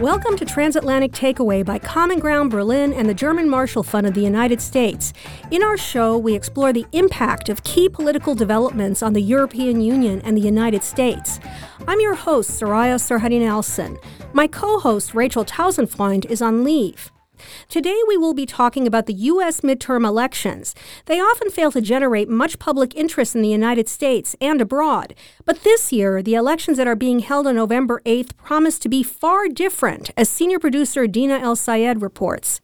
Welcome to Transatlantic Takeaway by Common Ground Berlin and the German Marshall Fund of the United States. In our show, we explore the impact of key political developments on the European Union and the United States. I'm your host, Soraya Sarhaddi Nelson. My co host, Rachel Tausendfreund, is on leave. Today, we will be talking about the U.S. midterm elections. They often fail to generate much public interest in the United States and abroad. But this year, the elections that are being held on November 8th promise to be far different, as senior producer Dina Elsayed reports.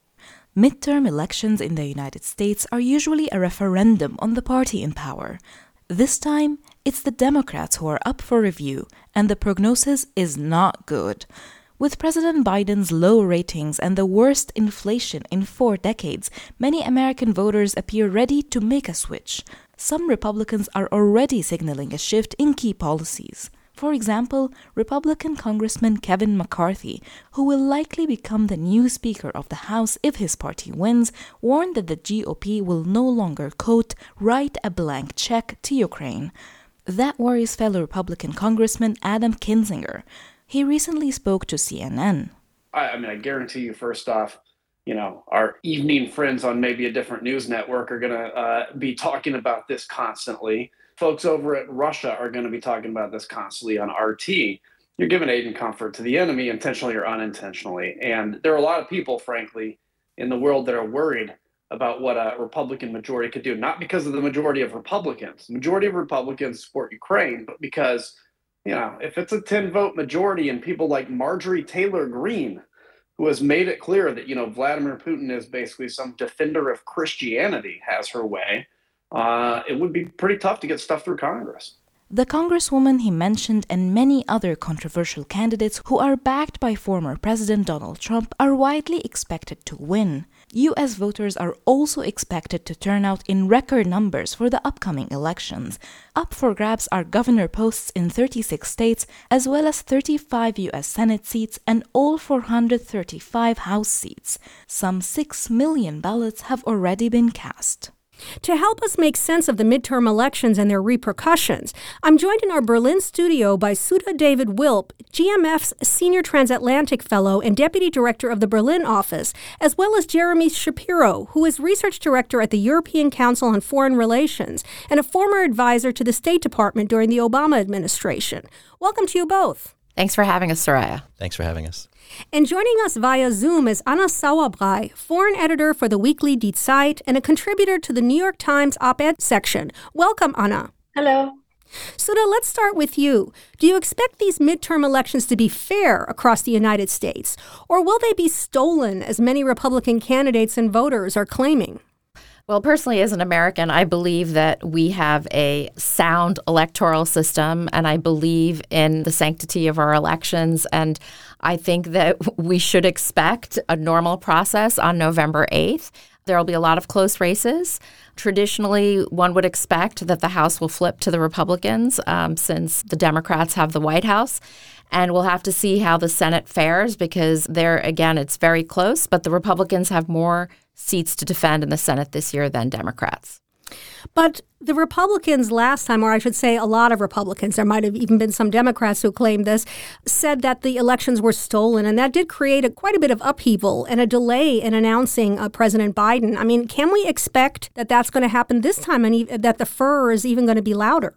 Midterm elections in the United States are usually a referendum on the party in power. This time, it's the Democrats who are up for review, and the prognosis is not good. With President Biden's low ratings and the worst inflation in four decades, many American voters appear ready to make a switch. Some Republicans are already signaling a shift in key policies. For example, Republican Congressman Kevin McCarthy, who will likely become the new Speaker of the House if his party wins, warned that the GOP will no longer, quote, write a blank check to Ukraine. That worries fellow Republican Congressman Adam Kinzinger. He recently spoke to CNN. I, I mean, I guarantee you, first off, you know, our evening friends on maybe a different news network are going to uh, be talking about this constantly. Folks over at Russia are going to be talking about this constantly on RT. You're giving aid and comfort to the enemy intentionally or unintentionally. And there are a lot of people, frankly, in the world that are worried about what a Republican majority could do, not because of the majority of Republicans. The majority of Republicans support Ukraine, but because you know, if it's a 10 vote majority and people like Marjorie Taylor Greene, who has made it clear that, you know, Vladimir Putin is basically some defender of Christianity, has her way, uh, it would be pretty tough to get stuff through Congress. The congresswoman he mentioned and many other controversial candidates who are backed by former President Donald Trump are widely expected to win. US voters are also expected to turn out in record numbers for the upcoming elections. Up for grabs are governor posts in 36 states, as well as 35 US Senate seats and all 435 House seats. Some 6 million ballots have already been cast. To help us make sense of the midterm elections and their repercussions, I'm joined in our Berlin studio by Sudha David-Wilp, GMF's Senior Transatlantic Fellow and Deputy Director of the Berlin office, as well as Jeremy Shapiro, who is Research Director at the European Council on Foreign Relations and a former advisor to the State Department during the Obama administration. Welcome to you both. Thanks for having us, Soraya. Thanks for having us. And joining us via Zoom is Anna Sauerbrey, foreign editor for the weekly Die Zeit and a contributor to the New York Times op ed section. Welcome, Anna. Hello. Sudha, let's start with you. Do you expect these midterm elections to be fair across the United States, or will they be stolen, as many Republican candidates and voters are claiming? Well, personally, as an American, I believe that we have a sound electoral system, and I believe in the sanctity of our elections. And I think that we should expect a normal process on November 8th. There will be a lot of close races. Traditionally, one would expect that the House will flip to the Republicans um, since the Democrats have the White House. And we'll have to see how the Senate fares because there, again, it's very close, but the Republicans have more seats to defend in the Senate this year than Democrats. But the Republicans last time, or I should say a lot of Republicans, there might have even been some Democrats who claimed this, said that the elections were stolen. And that did create a, quite a bit of upheaval and a delay in announcing uh, President Biden. I mean, can we expect that that's going to happen this time and e- that the fur is even going to be louder?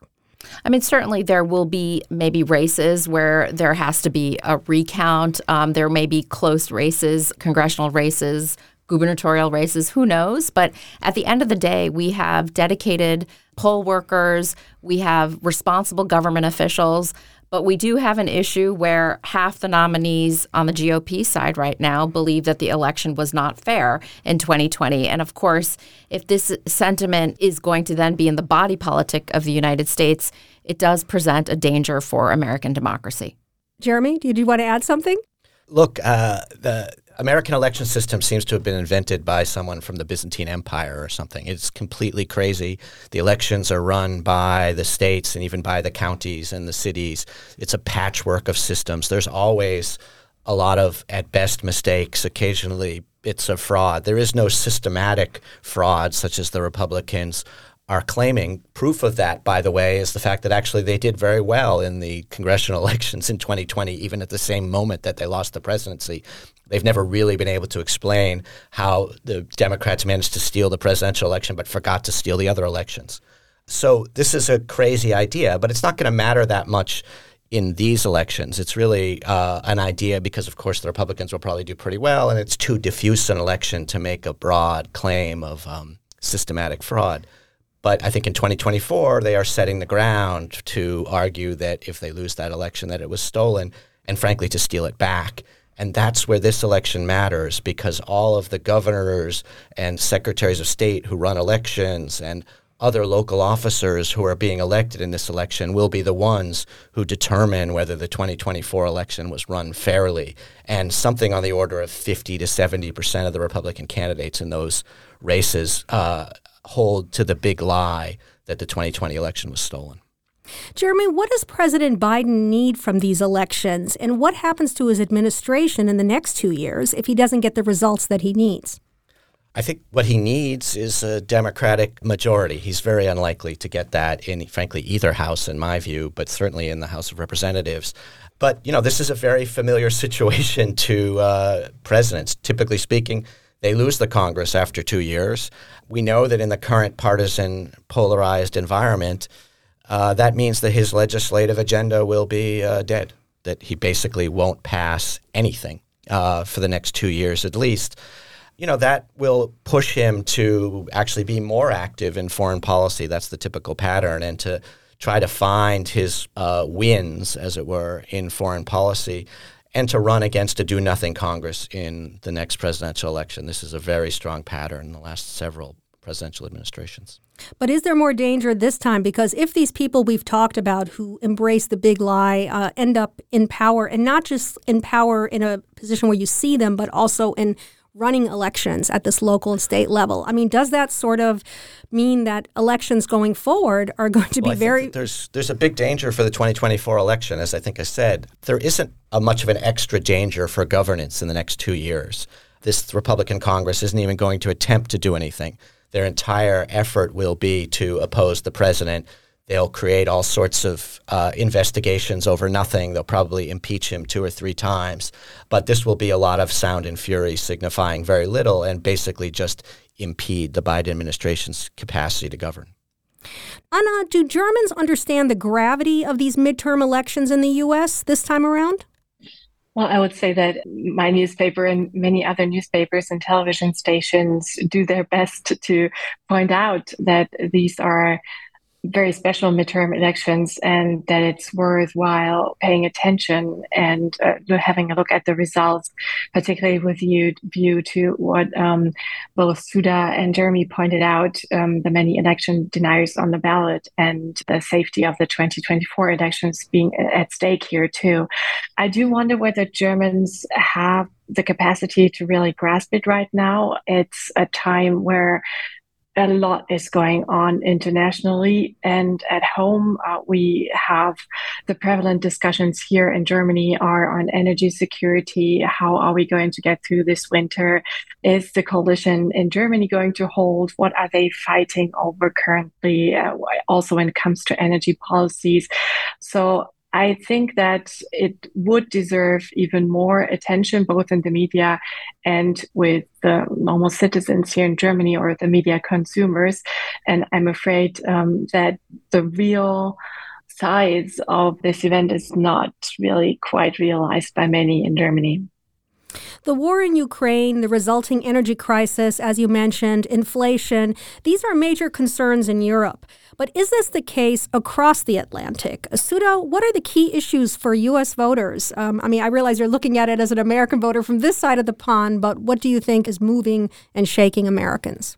I mean, certainly there will be maybe races where there has to be a recount. Um, there may be close races, congressional races, gubernatorial races, who knows? But at the end of the day, we have dedicated poll workers, we have responsible government officials, but we do have an issue where half the nominees on the GOP side right now believe that the election was not fair in 2020. And of course, if this sentiment is going to then be in the body politic of the United States, it does present a danger for American democracy. Jeremy, do you want to add something? Look, uh, the American election system seems to have been invented by someone from the Byzantine Empire or something. It's completely crazy. The elections are run by the states and even by the counties and the cities. It's a patchwork of systems. There's always a lot of, at best, mistakes. Occasionally, it's a fraud. There is no systematic fraud such as the Republicans are claiming. Proof of that, by the way, is the fact that actually they did very well in the congressional elections in 2020, even at the same moment that they lost the presidency. They've never really been able to explain how the Democrats managed to steal the presidential election but forgot to steal the other elections. So this is a crazy idea, but it's not going to matter that much in these elections. It's really uh, an idea because, of course, the Republicans will probably do pretty well, and it's too diffuse an election to make a broad claim of um, systematic fraud. But I think in 2024, they are setting the ground to argue that if they lose that election, that it was stolen, and frankly, to steal it back. And that's where this election matters because all of the governors and secretaries of state who run elections and other local officers who are being elected in this election will be the ones who determine whether the 2024 election was run fairly. And something on the order of 50 to 70 percent of the Republican candidates in those races uh, hold to the big lie that the 2020 election was stolen. Jeremy, what does President Biden need from these elections, and what happens to his administration in the next two years if he doesn't get the results that he needs? I think what he needs is a Democratic majority. He's very unlikely to get that in, frankly, either house, in my view, but certainly in the House of Representatives. But, you know, this is a very familiar situation to uh, presidents. Typically speaking, they lose the Congress after two years. We know that in the current partisan, polarized environment, uh, that means that his legislative agenda will be uh, dead, that he basically won't pass anything uh, for the next two years at least you know, that will push him to actually be more active in foreign policy. That's the typical pattern, and to try to find his uh, wins, as it were, in foreign policy, and to run against a do nothing Congress in the next presidential election. This is a very strong pattern in the last several presidential administrations. But is there more danger this time? Because if these people we've talked about who embrace the big lie uh, end up in power, and not just in power in a position where you see them, but also in running elections at this local and state level. I mean, does that sort of mean that elections going forward are going to well, be very there's there's a big danger for the 2024 election as I think I said. There isn't a much of an extra danger for governance in the next 2 years. This Republican Congress isn't even going to attempt to do anything. Their entire effort will be to oppose the president They'll create all sorts of uh, investigations over nothing. They'll probably impeach him two or three times. But this will be a lot of sound and fury signifying very little and basically just impede the Biden administration's capacity to govern. Anna, do Germans understand the gravity of these midterm elections in the U.S. this time around? Well, I would say that my newspaper and many other newspapers and television stations do their best to point out that these are very special midterm elections and that it's worthwhile paying attention and uh, having a look at the results, particularly with you, view to what um, both Sudha and Jeremy pointed out um, the many election deniers on the ballot and the safety of the 2024 elections being at stake here, too. I do wonder whether Germans have the capacity to really grasp it right now. It's a time where a lot is going on internationally and at home. Uh, we have the prevalent discussions here in Germany are on energy security. How are we going to get through this winter? Is the coalition in Germany going to hold? What are they fighting over currently? Uh, also, when it comes to energy policies. So I think that it would deserve even more attention, both in the media and with the normal citizens here in Germany or the media consumers. And I'm afraid um, that the real size of this event is not really quite realized by many in Germany. The war in Ukraine, the resulting energy crisis, as you mentioned, inflation, these are major concerns in Europe. But is this the case across the Atlantic? Sudha, what are the key issues for U.S. voters? Um, I mean, I realize you're looking at it as an American voter from this side of the pond, but what do you think is moving and shaking Americans?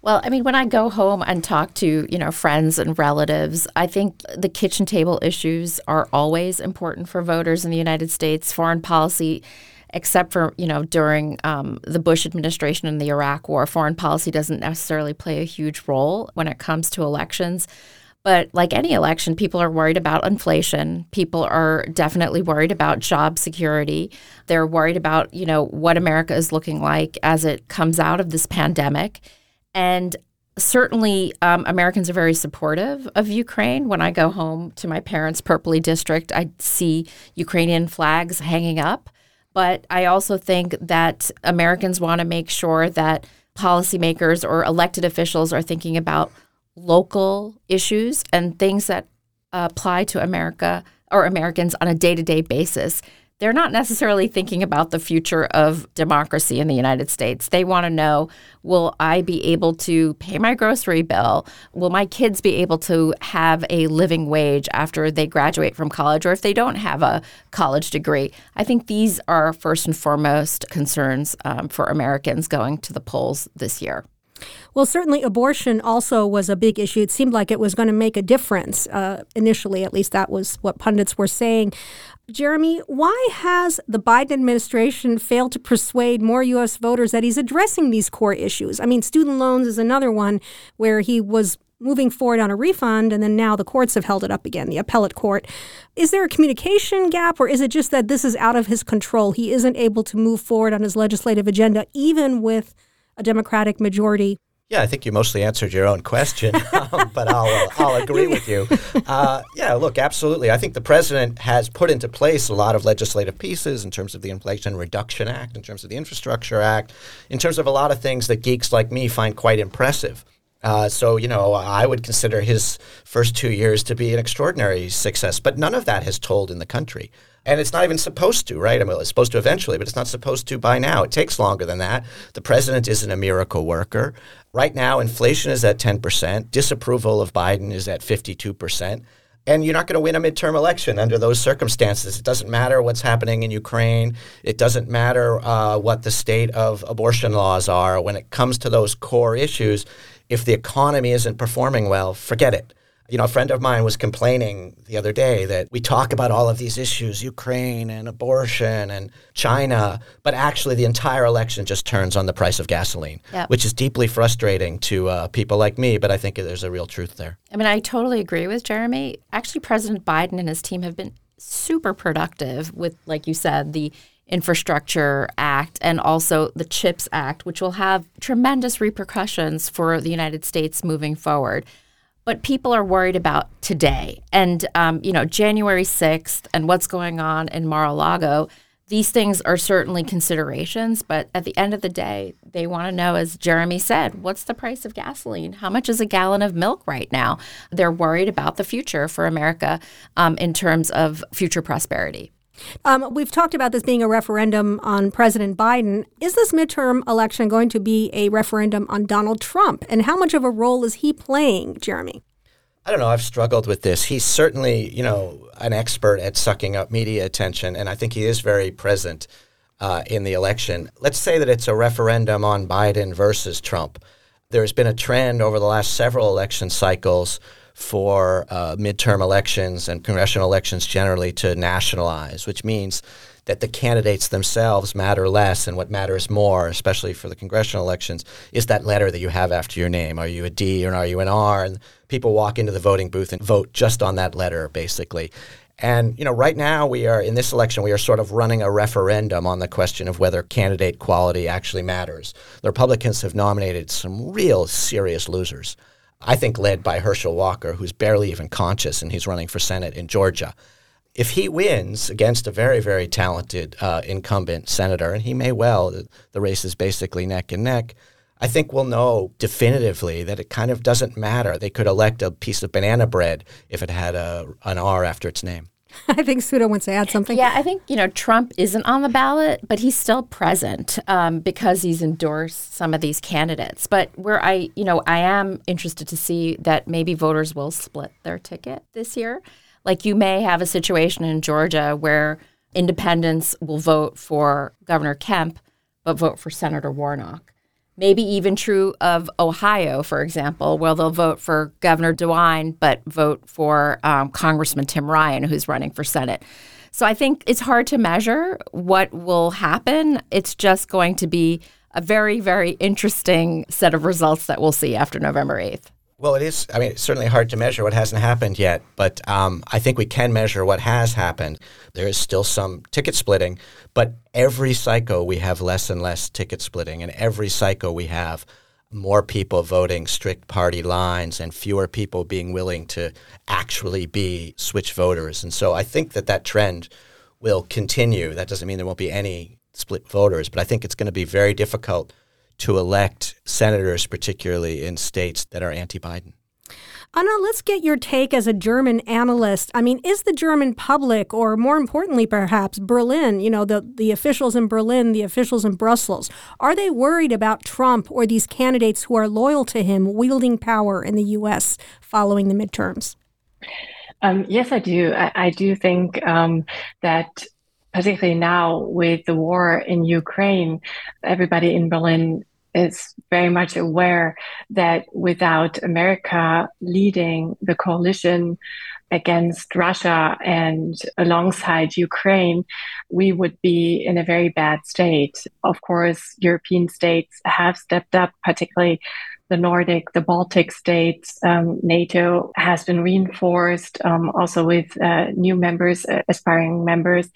Well, I mean, when I go home and talk to, you know, friends and relatives, I think the kitchen table issues are always important for voters in the United States. Foreign policy except for you know during um, the Bush administration and the Iraq War, foreign policy doesn't necessarily play a huge role when it comes to elections. But like any election, people are worried about inflation. People are definitely worried about job security. They're worried about you know what America is looking like as it comes out of this pandemic, and certainly um, Americans are very supportive of Ukraine. When I go home to my parents' purpley district, I see Ukrainian flags hanging up. But I also think that Americans want to make sure that policymakers or elected officials are thinking about local issues and things that apply to America or Americans on a day to day basis they're not necessarily thinking about the future of democracy in the United States. They want to know will I be able to pay my grocery bill? Will my kids be able to have a living wage after they graduate from college or if they don't have a college degree? I think these are first and foremost concerns um, for Americans going to the polls this year. Well, certainly abortion also was a big issue. It seemed like it was going to make a difference uh, initially, at least that was what pundits were saying. Jeremy, why has the Biden administration failed to persuade more U.S. voters that he's addressing these core issues? I mean, student loans is another one where he was moving forward on a refund, and then now the courts have held it up again, the appellate court. Is there a communication gap, or is it just that this is out of his control? He isn't able to move forward on his legislative agenda, even with a Democratic majority yeah, I think you mostly answered your own question, um, but I'll, uh, I'll agree with you. Uh, yeah, look, absolutely. I think the president has put into place a lot of legislative pieces in terms of the Inflation Reduction Act, in terms of the Infrastructure Act, in terms of a lot of things that geeks like me find quite impressive. Uh, so, you know, I would consider his first two years to be an extraordinary success, but none of that has told in the country. And it's not even supposed to, right? I mean, it's supposed to eventually, but it's not supposed to by now. It takes longer than that. The president isn't a miracle worker. Right now, inflation is at 10%. Disapproval of Biden is at 52%. And you're not going to win a midterm election under those circumstances. It doesn't matter what's happening in Ukraine. It doesn't matter uh, what the state of abortion laws are. When it comes to those core issues, if the economy isn't performing well, forget it. You know, a friend of mine was complaining the other day that we talk about all of these issues, Ukraine and abortion and China, but actually the entire election just turns on the price of gasoline, yep. which is deeply frustrating to uh, people like me, but I think there's a real truth there. I mean, I totally agree with Jeremy. Actually, President Biden and his team have been super productive with, like you said, the Infrastructure Act and also the CHIPS Act, which will have tremendous repercussions for the United States moving forward but people are worried about today. And, um, you know, January 6th and what's going on in Mar a Lago, these things are certainly considerations. But at the end of the day, they want to know, as Jeremy said, what's the price of gasoline? How much is a gallon of milk right now? They're worried about the future for America um, in terms of future prosperity. Um, we've talked about this being a referendum on President Biden. Is this midterm election going to be a referendum on Donald Trump? And how much of a role is he playing, Jeremy? I don't know. I've struggled with this. He's certainly, you know, an expert at sucking up media attention, and I think he is very present uh, in the election. Let's say that it's a referendum on Biden versus Trump. There's been a trend over the last several election cycles for uh, midterm elections and congressional elections generally to nationalize, which means that the candidates themselves matter less and what matters more, especially for the congressional elections, is that letter that you have after your name. Are you a D or are you an R? And people walk into the voting booth and vote just on that letter, basically. And you know, right now we are in this election we are sort of running a referendum on the question of whether candidate quality actually matters. The Republicans have nominated some real serious losers. I think led by Herschel Walker, who's barely even conscious, and he's running for Senate in Georgia. If he wins against a very, very talented uh, incumbent senator, and he may well, the race is basically neck and neck, I think we'll know definitively that it kind of doesn't matter. They could elect a piece of banana bread if it had a, an R after its name. I think Sudha wants to add something. Yeah, I think you know Trump isn't on the ballot, but he's still present um, because he's endorsed some of these candidates. But where I, you know, I am interested to see that maybe voters will split their ticket this year. Like you may have a situation in Georgia where independents will vote for Governor Kemp, but vote for Senator Warnock maybe even true of Ohio, for example, where they'll vote for Governor DeWine but vote for um, Congressman Tim Ryan, who's running for Senate. So I think it's hard to measure what will happen. It's just going to be a very, very interesting set of results that we'll see after November 8th. Well, it is. I mean, it's certainly hard to measure what hasn't happened yet, but um, I think we can measure what has happened. There is still some ticket splitting, but every cycle we have less and less ticket splitting, and every cycle we have more people voting strict party lines and fewer people being willing to actually be switch voters. And so I think that that trend will continue. That doesn't mean there won't be any split voters, but I think it's going to be very difficult to elect senators, particularly in states that are anti Biden. Anna, let's get your take as a German analyst. I mean, is the German public, or more importantly, perhaps Berlin, you know, the, the officials in Berlin, the officials in Brussels, are they worried about Trump or these candidates who are loyal to him wielding power in the U.S. following the midterms? Um, yes, I do. I, I do think um, that particularly now with the war in Ukraine, everybody in Berlin is very much aware that without America leading the coalition against Russia and alongside Ukraine, we would be in a very bad state. Of course, European states have stepped up, particularly the Nordic, the Baltic states. Um, NATO has been reinforced, um, also with uh, new members, uh, aspiring members.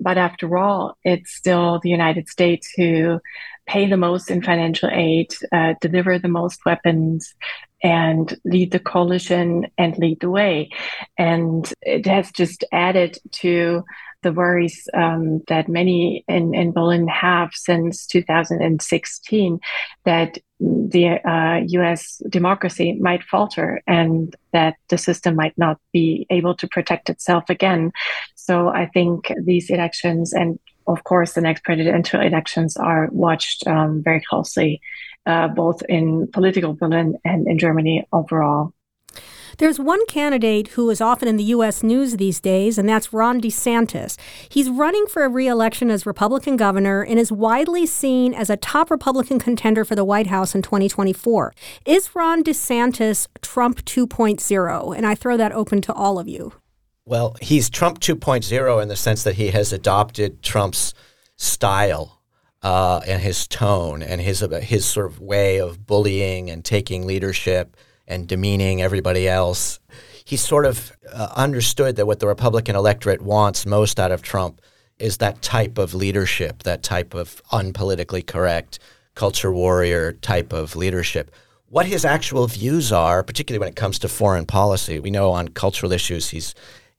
But after all, it's still the United States who pay the most in financial aid, uh, deliver the most weapons, and lead the coalition and lead the way. And it has just added to the worries um, that many in, in Berlin have since 2016 that the uh, US democracy might falter and that the system might not be able to protect itself again. So I think these elections and of course, the next presidential elections are watched um, very closely, uh, both in political Berlin and in Germany overall. There's one candidate who is often in the U.S. news these days, and that's Ron DeSantis. He's running for a reelection as Republican governor and is widely seen as a top Republican contender for the White House in 2024. Is Ron DeSantis Trump 2.0? And I throw that open to all of you. Well, he's Trump 2.0 in the sense that he has adopted Trump's style uh, and his tone and his his sort of way of bullying and taking leadership and demeaning everybody else. He sort of uh, understood that what the Republican electorate wants most out of Trump is that type of leadership, that type of unpolitically correct culture warrior type of leadership. What his actual views are, particularly when it comes to foreign policy, we know on cultural issues he's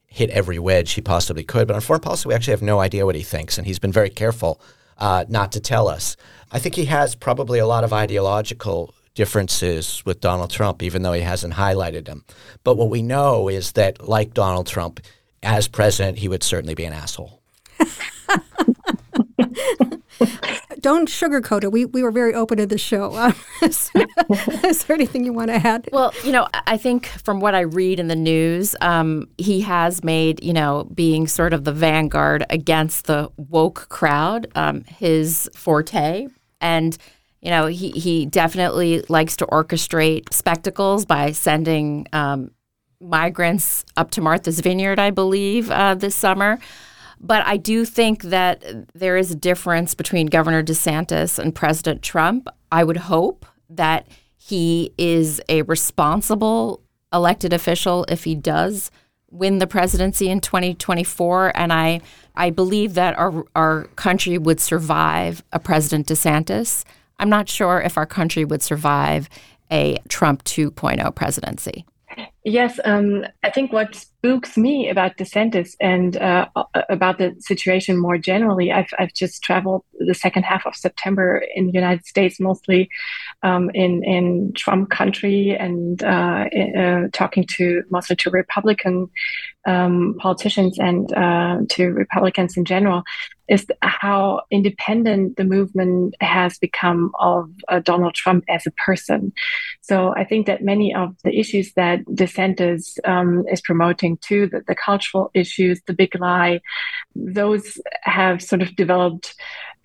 hit every wedge he possibly could. But on foreign policy, we actually have no idea what he thinks, and he's been very careful uh, not to tell us. I think he has probably a lot of ideological differences with Donald Trump, even though he hasn't highlighted them. But what we know is that, like Donald Trump, as president, he would certainly be an asshole. don't sugarcoat it. We, we were very open to the show. Uh, is, is, there anything you want to add? Well, you know, I think from what I read in the news, um, he has made, you know, being sort of the vanguard against the woke crowd um, his forte. And, you know, he, he definitely likes to orchestrate spectacles by sending um, migrants up to Martha's Vineyard, I believe, uh, this summer. But I do think that there is a difference between Governor DeSantis and President Trump. I would hope that he is a responsible elected official if he does win the presidency in 2024 and I I believe that our our country would survive a President DeSantis. I'm not sure if our country would survive a Trump 2.0 presidency. Yes, um, I think what spooks me about DeSantis and uh, about the situation more generally, I've, I've just traveled the second half of September in the United States, mostly um, in in Trump country, and uh, uh, talking to mostly to Republican um, politicians and uh, to Republicans in general is how independent the movement has become of uh, Donald Trump as a person. So I think that many of the issues that DeSantis um, is promoting too, the, the cultural issues, the big lie, those have sort of developed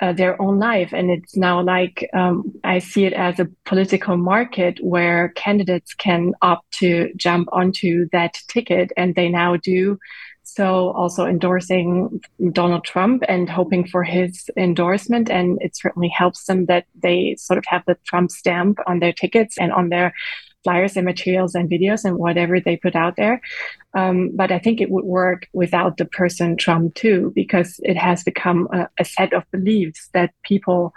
uh, their own life. And it's now like um, I see it as a political market where candidates can opt to jump onto that ticket, and they now do so also endorsing Donald Trump and hoping for his endorsement. And it certainly helps them that they sort of have the Trump stamp on their tickets and on their flyers and materials and videos and whatever they put out there. Um, but I think it would work without the person Trump too, because it has become a, a set of beliefs that people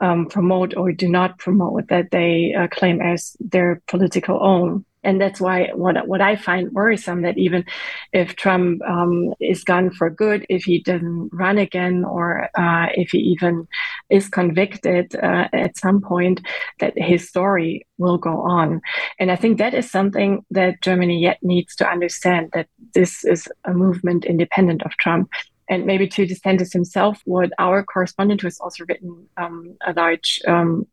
um, promote or do not promote that they uh, claim as their political own and that's why what what I find worrisome that even if Trump um, is gone for good, if he doesn't run again, or uh, if he even is convicted uh, at some point, that his story will go on. And I think that is something that Germany yet needs to understand that this is a movement independent of Trump and maybe to DeSantis himself, what our correspondent who has also written um, a large um,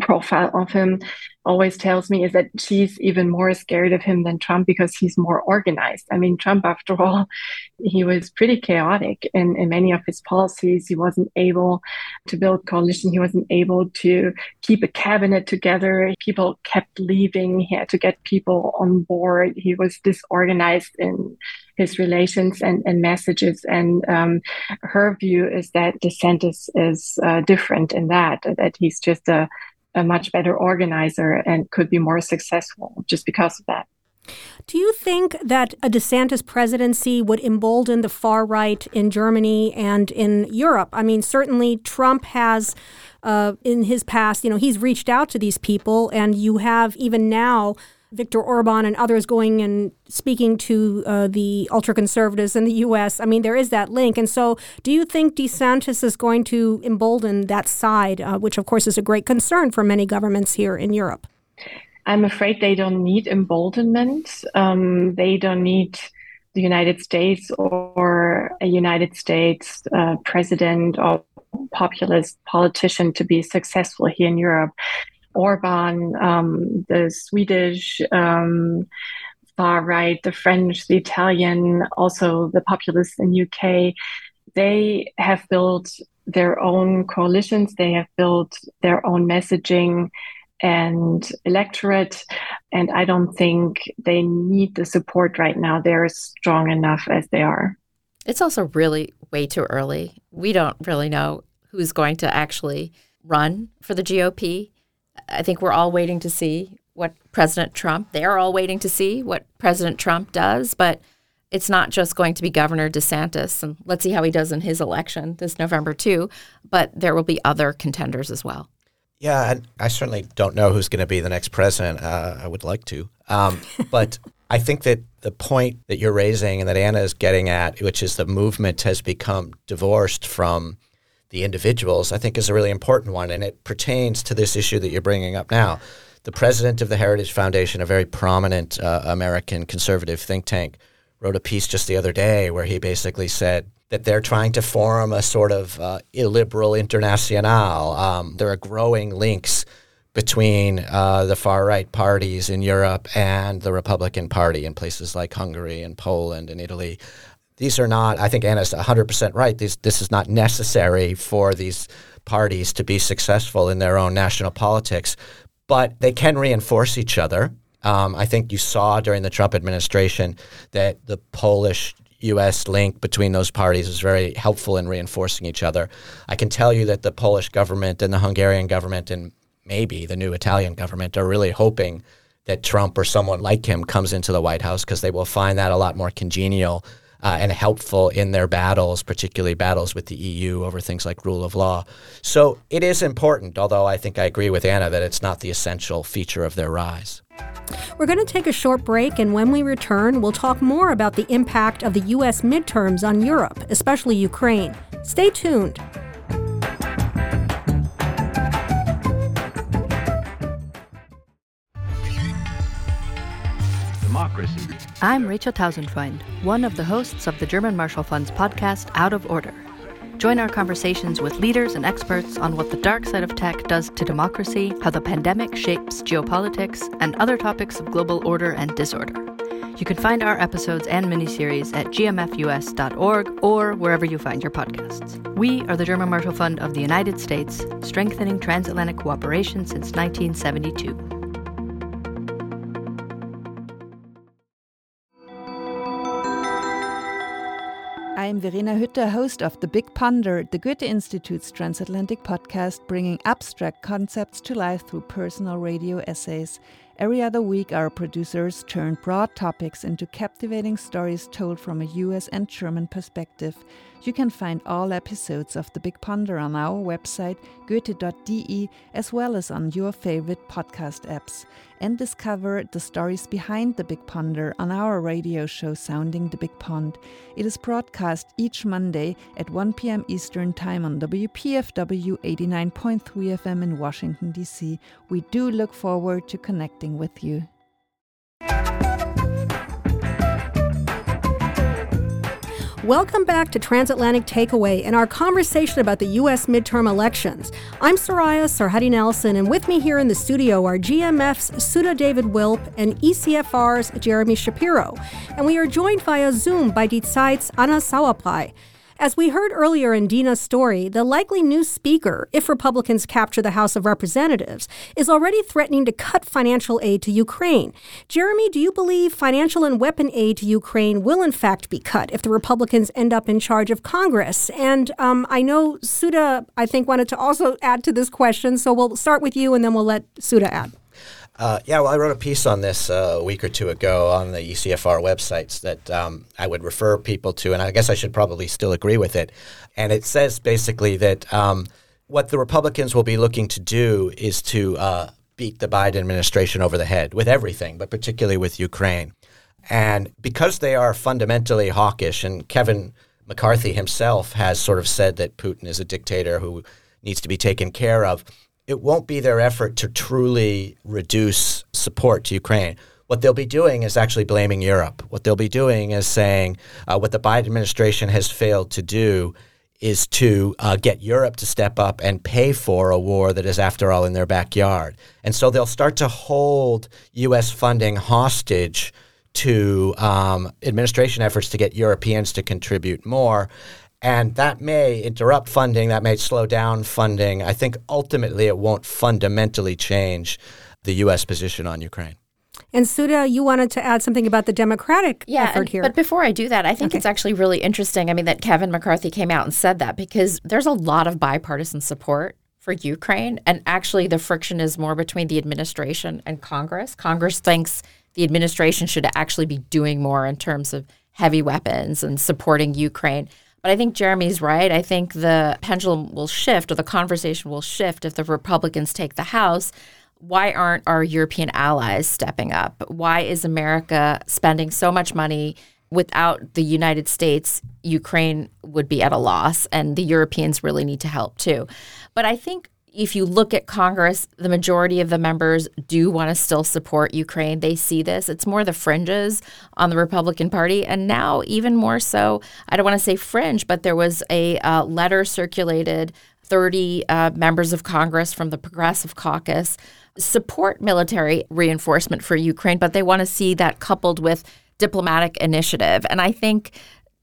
profile of him always tells me is that she's even more scared of him than Trump because he's more organized. I mean, Trump, after all, he was pretty chaotic in, in many of his policies. He wasn't able to build coalition. He wasn't able to keep a cabinet together. People kept leaving. He had to get people on board. He was disorganized in his relations and, and messages. And um, her view is that DeSantis is uh, different in that, that he's just a a much better organizer and could be more successful just because of that. Do you think that a DeSantis presidency would embolden the far right in Germany and in Europe? I mean, certainly Trump has, uh, in his past, you know, he's reached out to these people, and you have even now Viktor Orban and others going and speaking to uh, the ultra conservatives in the U.S. I mean, there is that link. And so, do you think DeSantis is going to embolden that side, uh, which, of course, is a great concern for many governments here in Europe? I'm afraid they don't need emboldenment. Um, they don't need the United States or a United States uh, president or populist politician to be successful here in Europe. Orban, um, the Swedish um, far right, the French, the Italian, also the populists in UK, they have built their own coalitions. They have built their own messaging and electorate. And I don't think they need the support right now. They're strong enough as they are. It's also really way too early. We don't really know who's going to actually run for the GOP. I think we're all waiting to see what President Trump, they're all waiting to see what President Trump does, but it's not just going to be Governor DeSantis, and let's see how he does in his election this November too, but there will be other contenders as well. Yeah, I certainly don't know who's going to be the next president. Uh, I would like to. Um, but I think that the point that you're raising and that Anna is getting at, which is the movement has become divorced from the individuals, I think is a really important one. And it pertains to this issue that you're bringing up now. The president of the Heritage Foundation, a very prominent uh, American conservative think tank, wrote a piece just the other day where he basically said that they're trying to form a sort of uh, illiberal international. Um, there are growing links between uh, the far right parties in Europe and the Republican Party in places like Hungary and Poland and Italy these are not, I think Anna's 100% right. These, this is not necessary for these parties to be successful in their own national politics, but they can reinforce each other. Um, I think you saw during the Trump administration that the Polish U.S. link between those parties is very helpful in reinforcing each other. I can tell you that the Polish government and the Hungarian government and maybe the new Italian government are really hoping that Trump or someone like him comes into the White House because they will find that a lot more congenial uh, and helpful in their battles, particularly battles with the EU over things like rule of law. So it is important, although I think I agree with Anna that it's not the essential feature of their rise. We're going to take a short break, and when we return, we'll talk more about the impact of the U.S. midterms on Europe, especially Ukraine. Stay tuned. Democracy I'm Rachel Tausendfreund, one of the hosts of the German Marshall Fund's podcast Out of Order. Join our conversations with leaders and experts on what the dark side of tech does to democracy, how the pandemic shapes geopolitics, and other topics of global order and disorder. You can find our episodes and miniseries at gmfus.org or wherever you find your podcasts. We are the German Marshall Fund of the United States, strengthening transatlantic cooperation since 1972. I'm Verena Hütter, host of The Big Ponder, the Goethe Institute's transatlantic podcast, bringing abstract concepts to life through personal radio essays Every other week, our producers turn broad topics into captivating stories told from a US and German perspective. You can find all episodes of The Big Ponder on our website, goethe.de, as well as on your favorite podcast apps. And discover the stories behind The Big Ponder on our radio show, Sounding the Big Pond. It is broadcast each Monday at 1 p.m. Eastern Time on WPFW 89.3 FM in Washington, D.C. We do look forward to connecting with you. Welcome back to Transatlantic Takeaway and our conversation about the U.S. midterm elections. I'm Soraya Sarhaddi Nelson, and with me here in the studio are GMF's Sudha David-Wilp and ECFR's Jeremy Shapiro. And we are joined via Zoom by Die Zeit's Anna Sauerbrey. As we heard earlier in Dina's story, the likely new speaker, if Republicans capture the House of Representatives, is already threatening to cut financial aid to Ukraine. Jeremy, do you believe financial and weapon aid to Ukraine will in fact be cut if the Republicans end up in charge of Congress? And um, I know Sudha, I think, wanted to also add to this question, so we'll start with you and then we'll let Sudha add. Uh, yeah, well, I wrote a piece on this uh, a week or two ago on the ECFR websites that um, I would refer people to, and I guess I should probably still agree with it. And it says basically that um, what the Republicans will be looking to do is to uh, beat the Biden administration over the head with everything, but particularly with Ukraine. And because they are fundamentally hawkish, and Kevin McCarthy himself has sort of said that Putin is a dictator who needs to be taken care of it won't be their effort to truly reduce support to Ukraine. What they'll be doing is actually blaming Europe. What they'll be doing is saying uh, what the Biden administration has failed to do is to uh, get Europe to step up and pay for a war that is, after all, in their backyard. And so they'll start to hold U.S. funding hostage to um, administration efforts to get Europeans to contribute more. And that may interrupt funding, that may slow down funding. I think ultimately it won't fundamentally change the U.S. position on Ukraine. And Sudha, you wanted to add something about the Democratic yeah, effort and, here. But before I do that, I think Okay. it's actually really interesting. I mean, that Kevin McCarthy came out and said that because there's a lot of bipartisan support for Ukraine. And actually, the friction is more between the administration and Congress. Congress thinks the administration should actually be doing more in terms of heavy weapons and supporting Ukraine. But I think Jeremy's right. I think the pendulum will shift or the conversation will shift if the Republicans take the House. Why aren't our European allies stepping up? Why is America spending so much money? Without the United States, Ukraine would be at a loss, and the Europeans really need to help too. But I think if you look at Congress, the majority of the members do want to still support Ukraine. They see this. It's more the fringes on the Republican Party. And now, even more so, I don't want to say fringe, but there was a uh, letter circulated 30 uh, members of Congress from the Progressive Caucus support military reinforcement for Ukraine, but they want to see that coupled with diplomatic initiative. And I think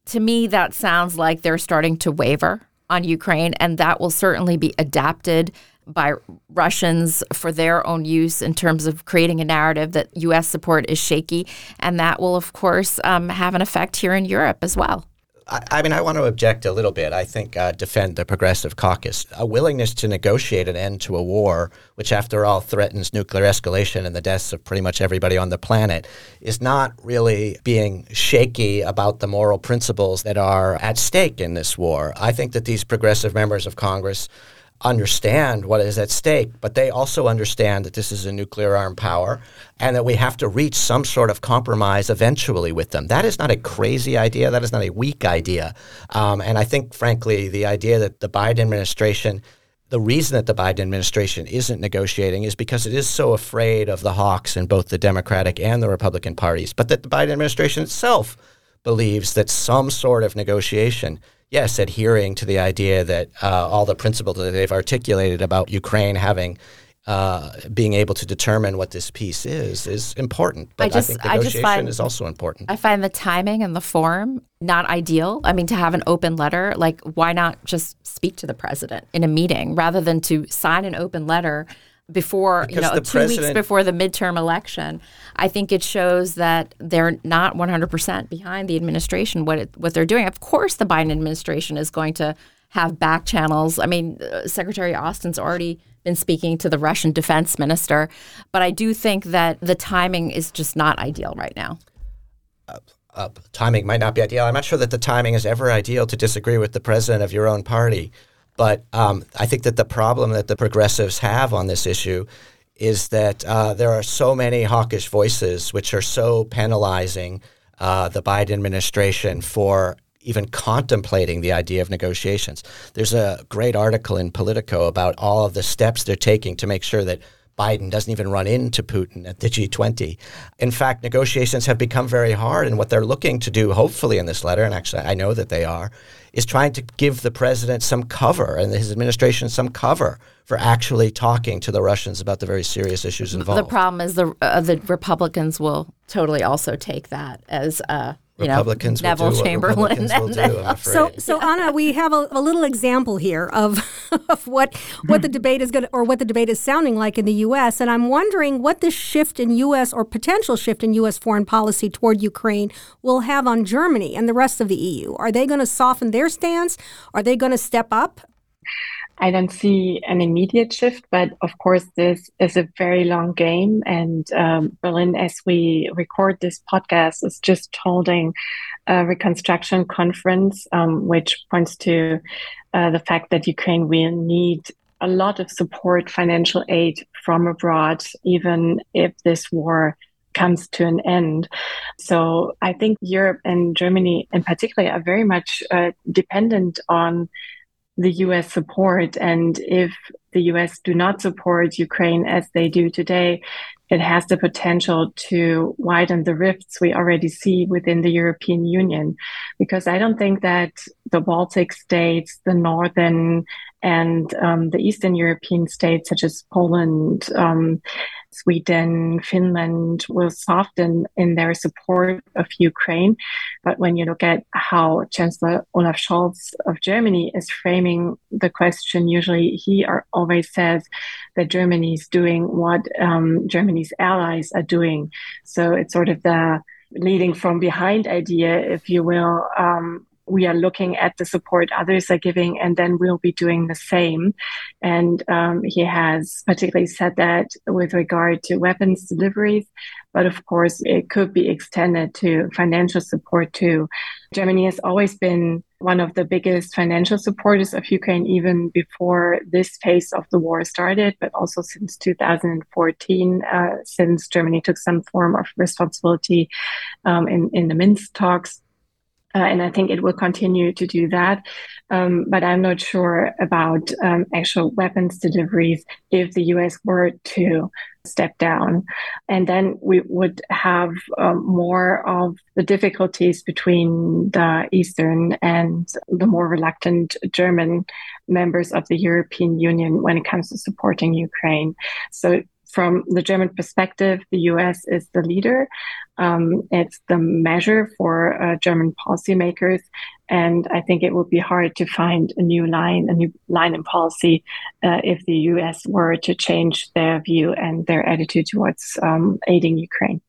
to me, that sounds like they're starting to waver on Ukraine, and that will certainly be adapted by Russians for their own use in terms of creating a narrative that U.S. support is shaky. And that will, of course, um, have an effect here in Europe as well. I, mean, I want to object a little bit. I think uh, defend the Progressive Caucus. A willingness to negotiate an end to a war, which, after all, threatens nuclear escalation and the deaths of pretty much everybody on the planet, is not really being shaky about the moral principles that are at stake in this war. I think that these progressive members of Congress understand what is at stake, but they also understand that this is a nuclear armed power and that we have to reach some sort of compromise eventually with them. That is not a crazy idea. That is not a weak idea. Um, and I think, frankly, the idea that the Biden administration the reason that the Biden administration isn't negotiating is because it is so afraid of the hawks in both the Democratic and the Republican parties, but that the Biden administration itself believes that some sort of negotiation, yes, adhering to the idea that uh, all the principles that they've articulated about Ukraine having. Uh, being able to determine what this peace is is important, but I, just- think I just negotiation find- is also important. I find the timing and the form not ideal. I mean, to have an open letter, like, why not just speak to the president in a meeting rather than to sign an open letter before, you know, two weeks before the midterm election? I think it shows that they're not 100% behind the administration, what, it, what they're doing. Of course, the Biden administration is going to have back channels. I mean, uh, Secretary Austin's already been speaking to the Russian defense minister. But I do think that the timing is just not ideal right now. Uh, uh, timing might not be ideal. I'm not sure that the timing is ever ideal to disagree with the president of your own party. But um, I think that the problem that the progressives have on this issue is that uh, there are so many hawkish voices which are so penalizing uh, the Biden administration for even contemplating the idea of negotiations. There's a great article in Politico about all of the steps they're taking to make sure that Biden doesn't even run into Putin at the G20. In fact, negotiations have become very hard, and what they're looking to do, hopefully, in this letter, and actually I know that they are, is trying to give the president some cover and his administration some cover for actually talking to the Russians about the very serious issues involved. The problem is the uh, the Republicans will totally also take that as uh, you Republicans know, Neville will Chamberlain. Will do, so, so Anna, we have a, a little example here of, of what what the debate is going or what the debate is sounding like in the U.S. And I'm wondering what this shift in U.S. or potential shift in U.S. foreign policy toward Ukraine will have on Germany and the rest of the EU. Are they going to soften their stance? Are they going to step up? I don't see an immediate shift, but of course, this is a very long game. And um, Berlin, as we record this podcast, is just holding a reconstruction conference, um, which points to uh, the fact that Ukraine will need a lot of support, financial aid from abroad, even if this war comes to an end. So I think Europe and Germany in particular are very much uh, dependent on the US support. And if the US do not support Ukraine as they do today, it has the potential to widen the rifts we already see within the European Union. Because I don't think that the Baltic states, the northern and um, the Eastern European states, such as Poland, um, Sweden, Finland will soften in their support of Ukraine. But when you look at how Chancellor Olaf Scholz of Germany is framing the question, usually he are, always says that Germany is doing what um, Germany's allies are doing. So it's sort of the leading from behind idea, if you will, um, we are looking at the support others are giving, and then we'll be doing the same. And um, he has particularly said that with regard to weapons deliveries, but of course, it could be extended to financial support too. Germany has always been one of the biggest financial supporters of Ukraine, even before this phase of the war started, but also since 2014, uh, since Germany took some form of responsibility um, in, in the Minsk talks. Uh, and I think it will continue to do that. Um, but I'm not sure about um, actual weapons deliveries if the US were to step down. And then we would have um, more of the difficulties between the Eastern and the more reluctant German members of the European Union when it comes to supporting Ukraine. So from the German perspective, the US is the leader. Um, it's the measure for uh, German policymakers. And I think it would be hard to find a new line, a new line in policy uh, if the US were to change their view and their attitude towards um, aiding Ukraine.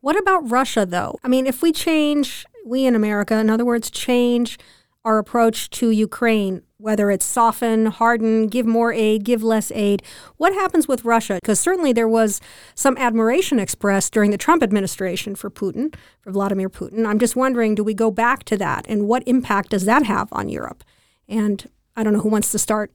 What about Russia, though? I mean, if we change, we in America, in other words, change our approach to Ukraine, whether it's soften, harden, give more aid, give less aid. What happens with Russia? Because certainly there was some admiration expressed during the Trump administration for Putin, for Vladimir Putin. I'm just wondering do we go back to that? And what impact does that have on Europe? And I don't know who wants to start.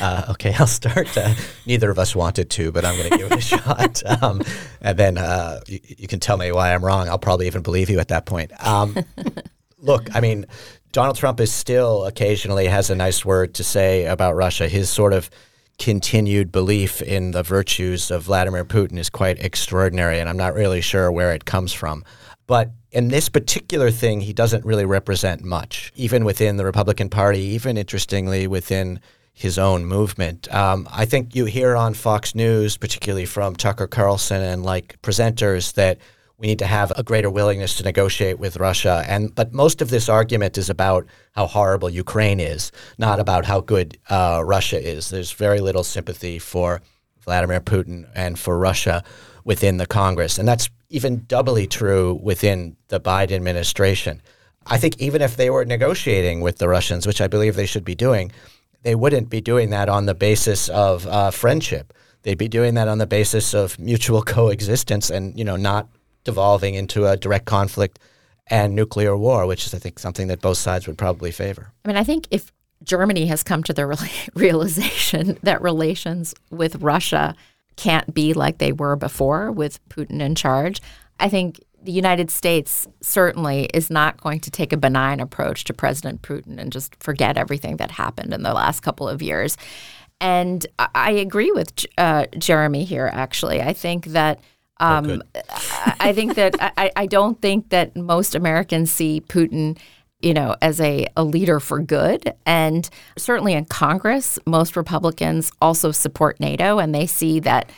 Uh, okay, I'll start. Uh, neither of us wanted to, but I'm going to give it a shot. Um, and then uh, you, you, can tell me why I'm wrong. I'll probably even believe you at that point. Um, look, I mean, Donald Trump is still occasionally has a nice word to say about Russia. His sort of continued belief in the virtues of Vladimir Putin is quite extraordinary, and I'm not really sure where it comes from. But in this particular thing, he doesn't really represent much, even within the Republican Party, even interestingly within his own movement. Um, I think you hear on Fox News, particularly from Tucker Carlson and like presenters, that we need to have a greater willingness to negotiate with Russia. And but most of this argument is about how horrible Ukraine is, not about how good uh, Russia is. There's very little sympathy for Vladimir Putin and for Russia within the Congress, and that's even doubly true within the Biden administration. I think even if they were negotiating with the Russians, which I believe they should be doing, they wouldn't be doing that on the basis of uh, friendship. They'd be doing that on the basis of mutual coexistence and you know not devolving into a direct conflict and nuclear war, which is I think something that both sides would probably favor. I mean, I think if Germany has come to the realization that relations with Russia can't be like they were before with Putin in charge, I think the United States certainly is not going to take a benign approach to President Putin and just forget everything that happened in the last couple of years. And I agree with uh, Jeremy here. Actually, I think that um, oh, I think that I, I don't think that most Americans see Putin you know, as a, a leader for good. And certainly in Congress, most Republicans also support NATO and they see that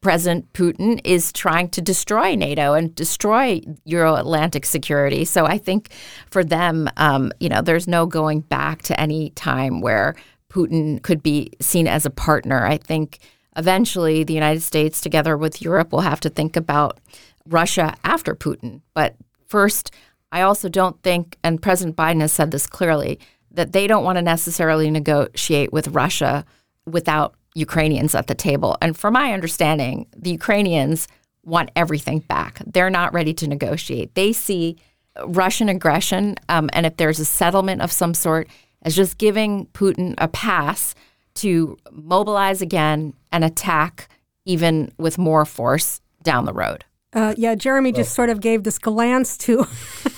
President Putin is trying to destroy NATO and destroy Euro Atlantic security. So I think for them, um, you know, there's no going back to any time where Putin could be seen as a partner. I think eventually the United States, together with Europe, will have to think about Russia after Putin. But first, I also don't think, and President Biden has said this clearly, that they don't want to necessarily negotiate with Russia without Ukrainians at the table. And from my understanding, the Ukrainians want everything back. They're not ready to negotiate. They see Russian aggression, um, and if there's a settlement of some sort, as just giving Putin a pass to mobilize again and attack even with more force down the road. Uh, yeah, Jeremy just sort of gave this glance to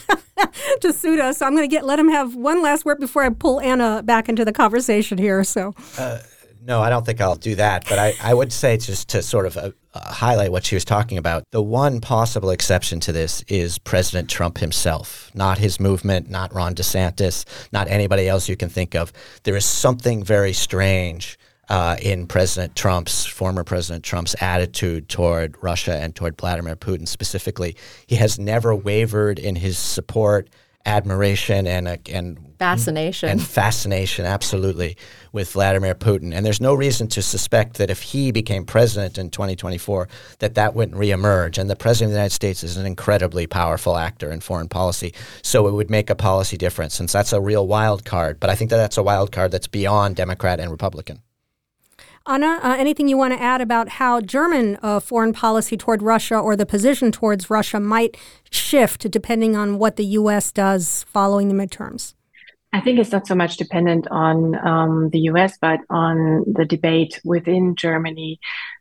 to Sudha. So I'm going to get let him have one last word before I pull Anna back into the conversation here. So. Uh, no, I don't think I'll do that. But I, I would say just to sort of uh, uh, highlight what she was talking about, the one possible exception to this is President Trump himself, not his movement, not Ron DeSantis, not anybody else you can think of. There is something very strange uh, in President Trump's, former President Trump's attitude toward Russia and toward Vladimir Putin specifically. He has never wavered in his support admiration and uh, and fascination. and fascination absolutely with Vladimir Putin. And there's no reason to suspect that if he became president in 2024 that that wouldn't reemerge. And the president of the United States is an incredibly powerful actor in foreign policy. So it would make a policy difference since that's a real wild card. But I think that that's a wild card that's beyond Democrat and Republican Anna, uh, anything you want to add about how German uh, foreign policy toward Russia or the position towards Russia might shift depending on what the U.S. does following the midterms? I think it's not so much dependent on um, the US, but on the debate within Germany.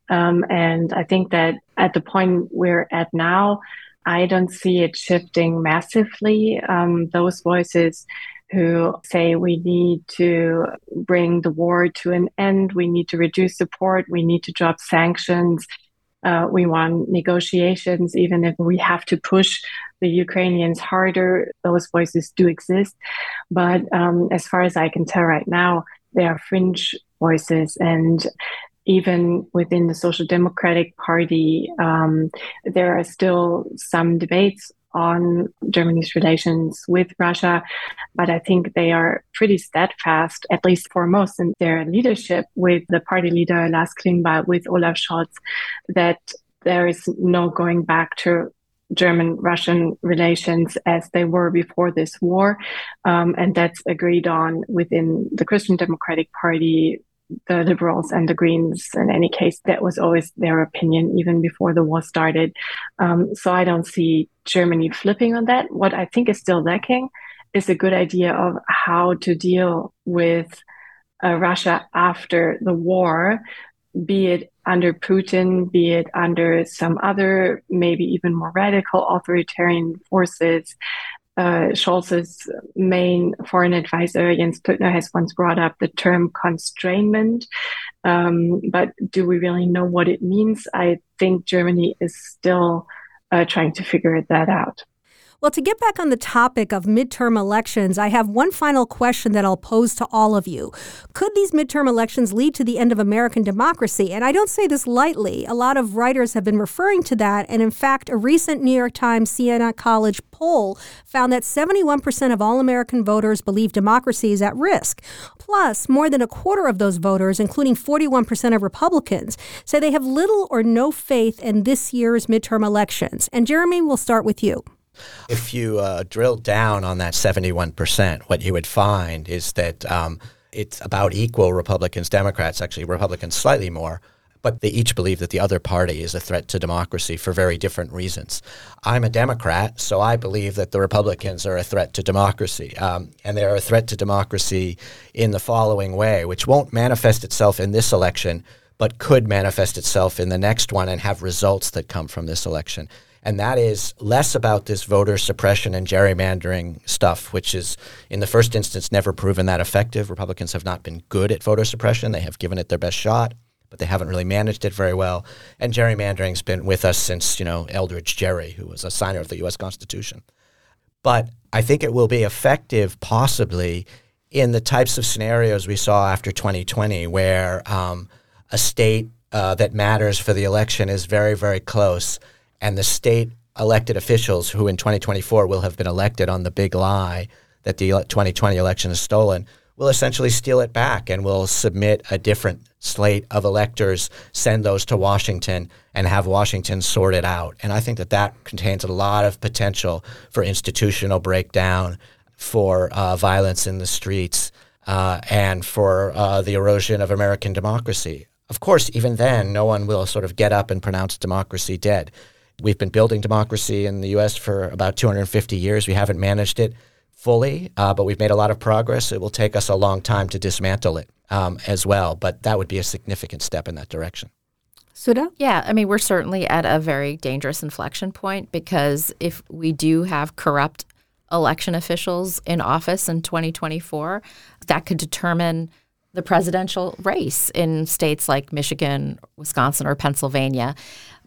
Um, and I think that at the point we're at now, I don't see it shifting massively. Um, those voices who say we need to bring the war to an end, we need to reduce support, we need to drop sanctions. Uh, we want negotiations, even if we have to push the Ukrainians harder. Those voices do exist. But um, as far as I can tell right now, they are fringe voices. And even within the Social Democratic Party, um, there are still some debates on Germany's relations with Russia, but I think they are pretty steadfast, at least foremost in their leadership with the party leader Lars Klingbeil, with Olaf Scholz, that there is no going back to German Russian relations as they were before this war. Um, and that's agreed on within the Christian Democratic Party the liberals and the greens in any case that was always their opinion even before the war started. Um, so i don't see germany flipping on that. What i think is still lacking is a good idea of how to deal with uh, russia after the war be it under putin be it under some other maybe even more radical authoritarian forces uh, Scholz's main foreign advisor, Jens Plötner, has once brought up the term constrainment. Um, but do we really know what it means? I think Germany is still uh, trying to figure that out. Well, to get back on the topic of midterm elections, I have one final question that I'll pose to all of you. Could these midterm elections lead to the end of American democracy? And I don't say this lightly. A lot of writers have been referring to that. And in fact, a recent New York Times Siena College poll found that 71% of all American voters believe democracy is at risk. Plus, more than a quarter of those voters, including 41% of Republicans, say they have little or no faith in this year's midterm elections. And Jeremy, we'll start with you. If you uh, drill down on that 71%, what you would find is that um, it's about equal Republicans, Democrats, actually, Republicans slightly more but they each believe that the other party is a threat to democracy for very different reasons. I'm a Democrat, so I believe that the Republicans are a threat to democracy. Um, and they're a threat to democracy in the following way, which won't manifest itself in this election, but could manifest itself in the next one and have results that come from this election. And that is less about this voter suppression and gerrymandering stuff, which is, in the first instance, never proven that effective. Republicans have not been good at voter suppression, they have given it their best shot but they haven't really managed it very well. And gerrymandering's been with us since, you know, Elbridge Gerry, who was a signer of the U.S. Constitution. But I think it will be effective possibly in the types of scenarios we saw after 2020, where um, a state uh, that matters for the election is very, very close, and the state elected officials who in 2024 will have been elected on the big lie that the 2020 election is stolen will essentially steal it back and will submit a different slate of electors, send those to Washington, and have Washington sort it out. And I think that that contains a lot of potential for institutional breakdown, for uh, violence in the streets, uh, and for uh, the erosion of American democracy. Of course, even then, no one will sort of get up and pronounce democracy dead. We've been building democracy in the U.S. for about 250 years. We haven't managed it fully, uh, but we've made a lot of progress. It will take us a long time to dismantle it um, as well, but that would be a significant step in that direction. Sudha? Yeah, I mean, we're certainly at a very dangerous inflection point because if we do have corrupt election officials in office in 2024, that could determine the presidential race in states like Michigan, Wisconsin, or Pennsylvania.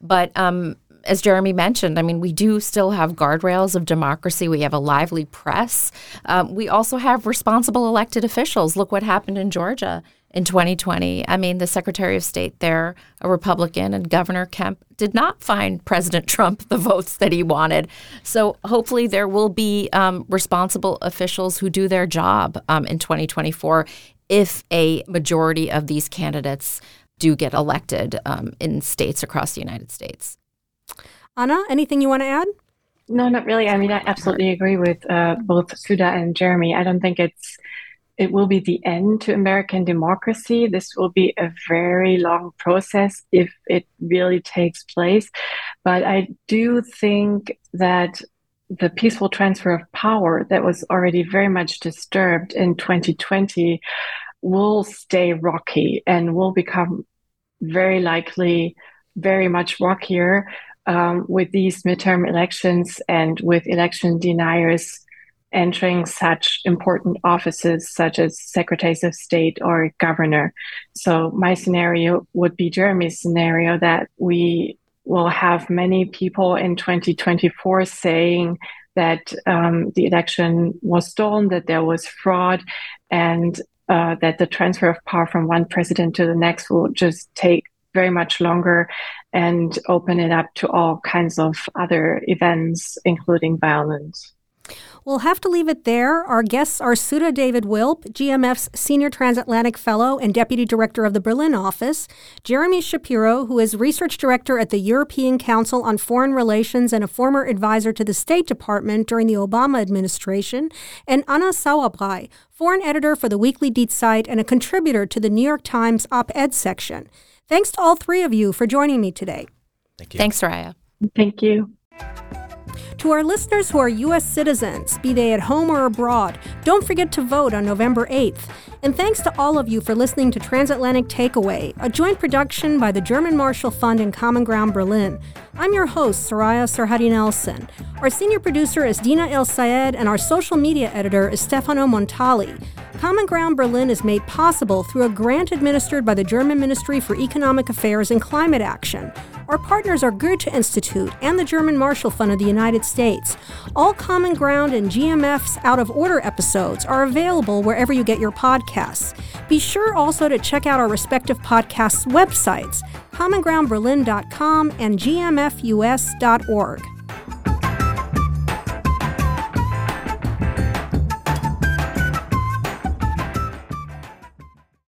But um, as Jeremy mentioned, I mean, we do still have guardrails of democracy. We have a lively press. Um, we also have responsible elected officials. Look what happened in Georgia in 2020. I mean, the Secretary of State there, a Republican, and Governor Kemp did not find President Trump the votes that he wanted. So hopefully there will be um, responsible officials who do their job um, in 2024 if a majority of these candidates do get elected um, in states across the United States. Anna, anything you want to add? No, not really. I mean, I absolutely agree with uh, both Sudha and Jeremy. I don't think it's it will be the end to American democracy. This will be a very long process if it really takes place. But I do think that the peaceful transfer of power that was already very much disturbed in 2020 will stay rocky and will become very likely very much rockier um, with these midterm elections and with election deniers entering such important offices such as secretaries of state or governor. So my scenario would be Jeremy's scenario that we will have many people in 2024 saying that um, the election was stolen, that there was fraud, and uh, that the transfer of power from one president to the next will just take very much longer and open it up to all kinds of other events, including violence. We'll have to leave it there. Our guests are Sudha David Wilp, GMF's Senior Transatlantic Fellow and Deputy Director of the Berlin office, Jeremy Shapiro, who is Research Director at the European Council on Foreign Relations and a former advisor to the State Department during the Obama administration, and Anna Sauerbrey, Foreign Editor for the Weekly Die Zeit and a contributor to the New York Times op ed section. Thanks to all three of you for joining me today. Thank you. Thanks, Raya. Thank you. To our listeners who are U.S. citizens, be they at home or abroad, don't forget to vote on November 8th. And thanks to all of you for listening to Transatlantic Takeaway, a joint production by the German Marshall Fund and Common Ground Berlin. I'm your host, Soraya Sarhaddi Nelson. Our senior producer is Dina Elsayed, and our social media editor is Stefano Montali. Common Ground Berlin is made possible through a grant administered by the German Ministry for Economic Affairs and Climate Action. Our partners are Goethe Institute and the German Marshall Fund of the United States. All Common Ground and GMF's Out of Order episodes are available wherever you get your podcasts. Be sure also to check out our respective podcasts' websites, commongroundberlin.com and gmfus.org.